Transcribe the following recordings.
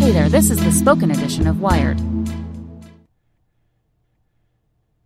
Hey there, this is the spoken edition of Wired.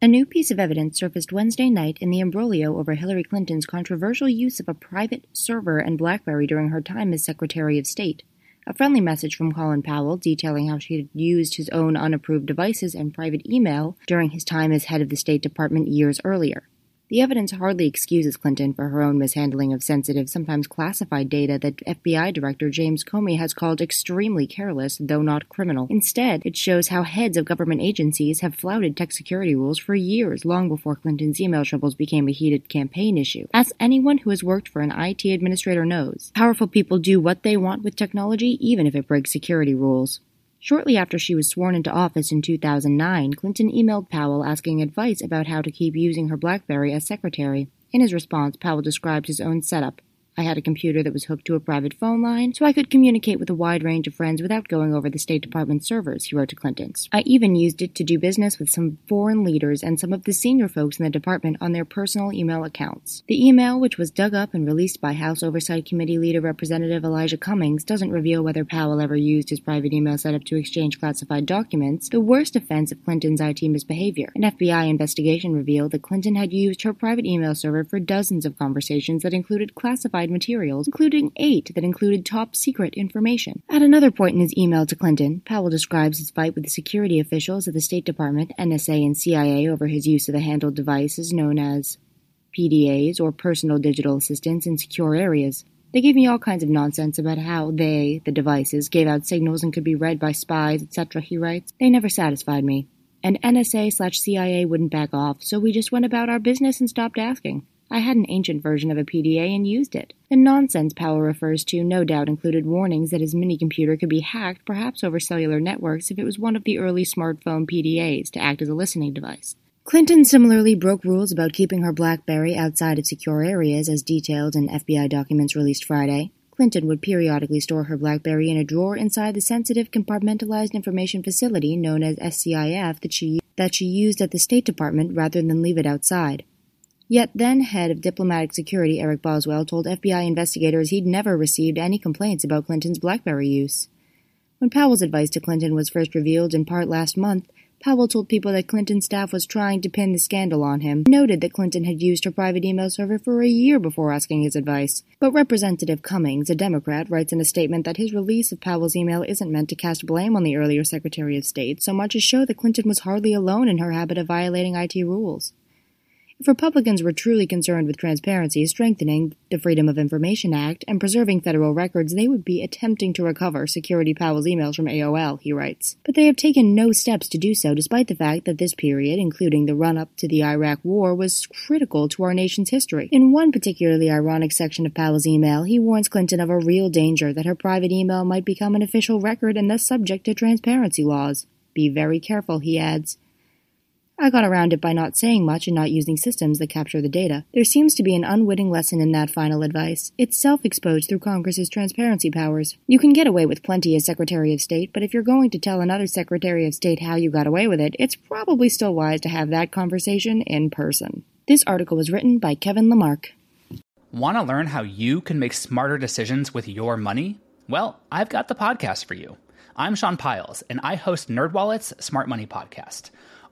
A new piece of evidence surfaced Wednesday night in the imbroglio over Hillary Clinton's controversial use of a private server and Blackberry during her time as Secretary of State. A friendly message from Colin Powell detailing how she had used his own unapproved devices and private email during his time as head of the State Department years earlier. The evidence hardly excuses Clinton for her own mishandling of sensitive, sometimes classified data that FBI Director James Comey has called extremely careless, though not criminal. Instead, it shows how heads of government agencies have flouted tech security rules for years, long before Clinton's email troubles became a heated campaign issue. As anyone who has worked for an IT administrator knows, powerful people do what they want with technology, even if it breaks security rules. Shortly after she was sworn into office in 2009, Clinton emailed Powell asking advice about how to keep using her Blackberry as secretary. In his response, Powell described his own setup. I had a computer that was hooked to a private phone line, so I could communicate with a wide range of friends without going over the State Department servers, he wrote to Clinton's. I even used it to do business with some foreign leaders and some of the senior folks in the department on their personal email accounts. The email, which was dug up and released by House Oversight Committee leader Representative Elijah Cummings, doesn't reveal whether Powell ever used his private email setup to exchange classified documents, the worst offense of Clinton's IT misbehavior. An FBI investigation revealed that Clinton had used her private email server for dozens of conversations that included classified materials, including eight that included top secret information. At another point in his email to Clinton, Powell describes his fight with the security officials at the State Department, NSA, and CIA over his use of the handheld devices known as PDAs, or personal digital assistants, in secure areas. They gave me all kinds of nonsense about how they, the devices, gave out signals and could be read by spies, etc., he writes. They never satisfied me. And NSA slash CIA wouldn't back off, so we just went about our business and stopped asking. I had an ancient version of a PDA and used it. The nonsense Powell refers to no doubt included warnings that his mini computer could be hacked, perhaps over cellular networks, if it was one of the early smartphone PDAs to act as a listening device. Clinton similarly broke rules about keeping her Blackberry outside of secure areas, as detailed in FBI documents released Friday. Clinton would periodically store her Blackberry in a drawer inside the sensitive compartmentalized information facility known as SCIF that she, that she used at the State Department rather than leave it outside. Yet then head of diplomatic security Eric Boswell told FBI investigators he'd never received any complaints about Clinton's Blackberry use. When Powell's advice to Clinton was first revealed in part last month, Powell told people that Clinton's staff was trying to pin the scandal on him, noted that Clinton had used her private email server for a year before asking his advice. But Representative Cummings, a Democrat, writes in a statement that his release of Powell's email isn't meant to cast blame on the earlier Secretary of State, so much as show that Clinton was hardly alone in her habit of violating IT rules. If Republicans were truly concerned with transparency, strengthening the Freedom of Information Act, and preserving federal records, they would be attempting to recover Security Powell's emails from AOL, he writes. But they have taken no steps to do so, despite the fact that this period, including the run up to the Iraq War, was critical to our nation's history. In one particularly ironic section of Powell's email, he warns Clinton of a real danger that her private email might become an official record and thus subject to transparency laws. Be very careful, he adds. I got around it by not saying much and not using systems that capture the data. There seems to be an unwitting lesson in that final advice. It's self exposed through Congress's transparency powers. You can get away with plenty as Secretary of State, but if you're going to tell another Secretary of State how you got away with it, it's probably still wise to have that conversation in person. This article was written by Kevin Lamarck. Want to learn how you can make smarter decisions with your money? Well, I've got the podcast for you. I'm Sean Pyles, and I host NerdWallet's Smart Money Podcast.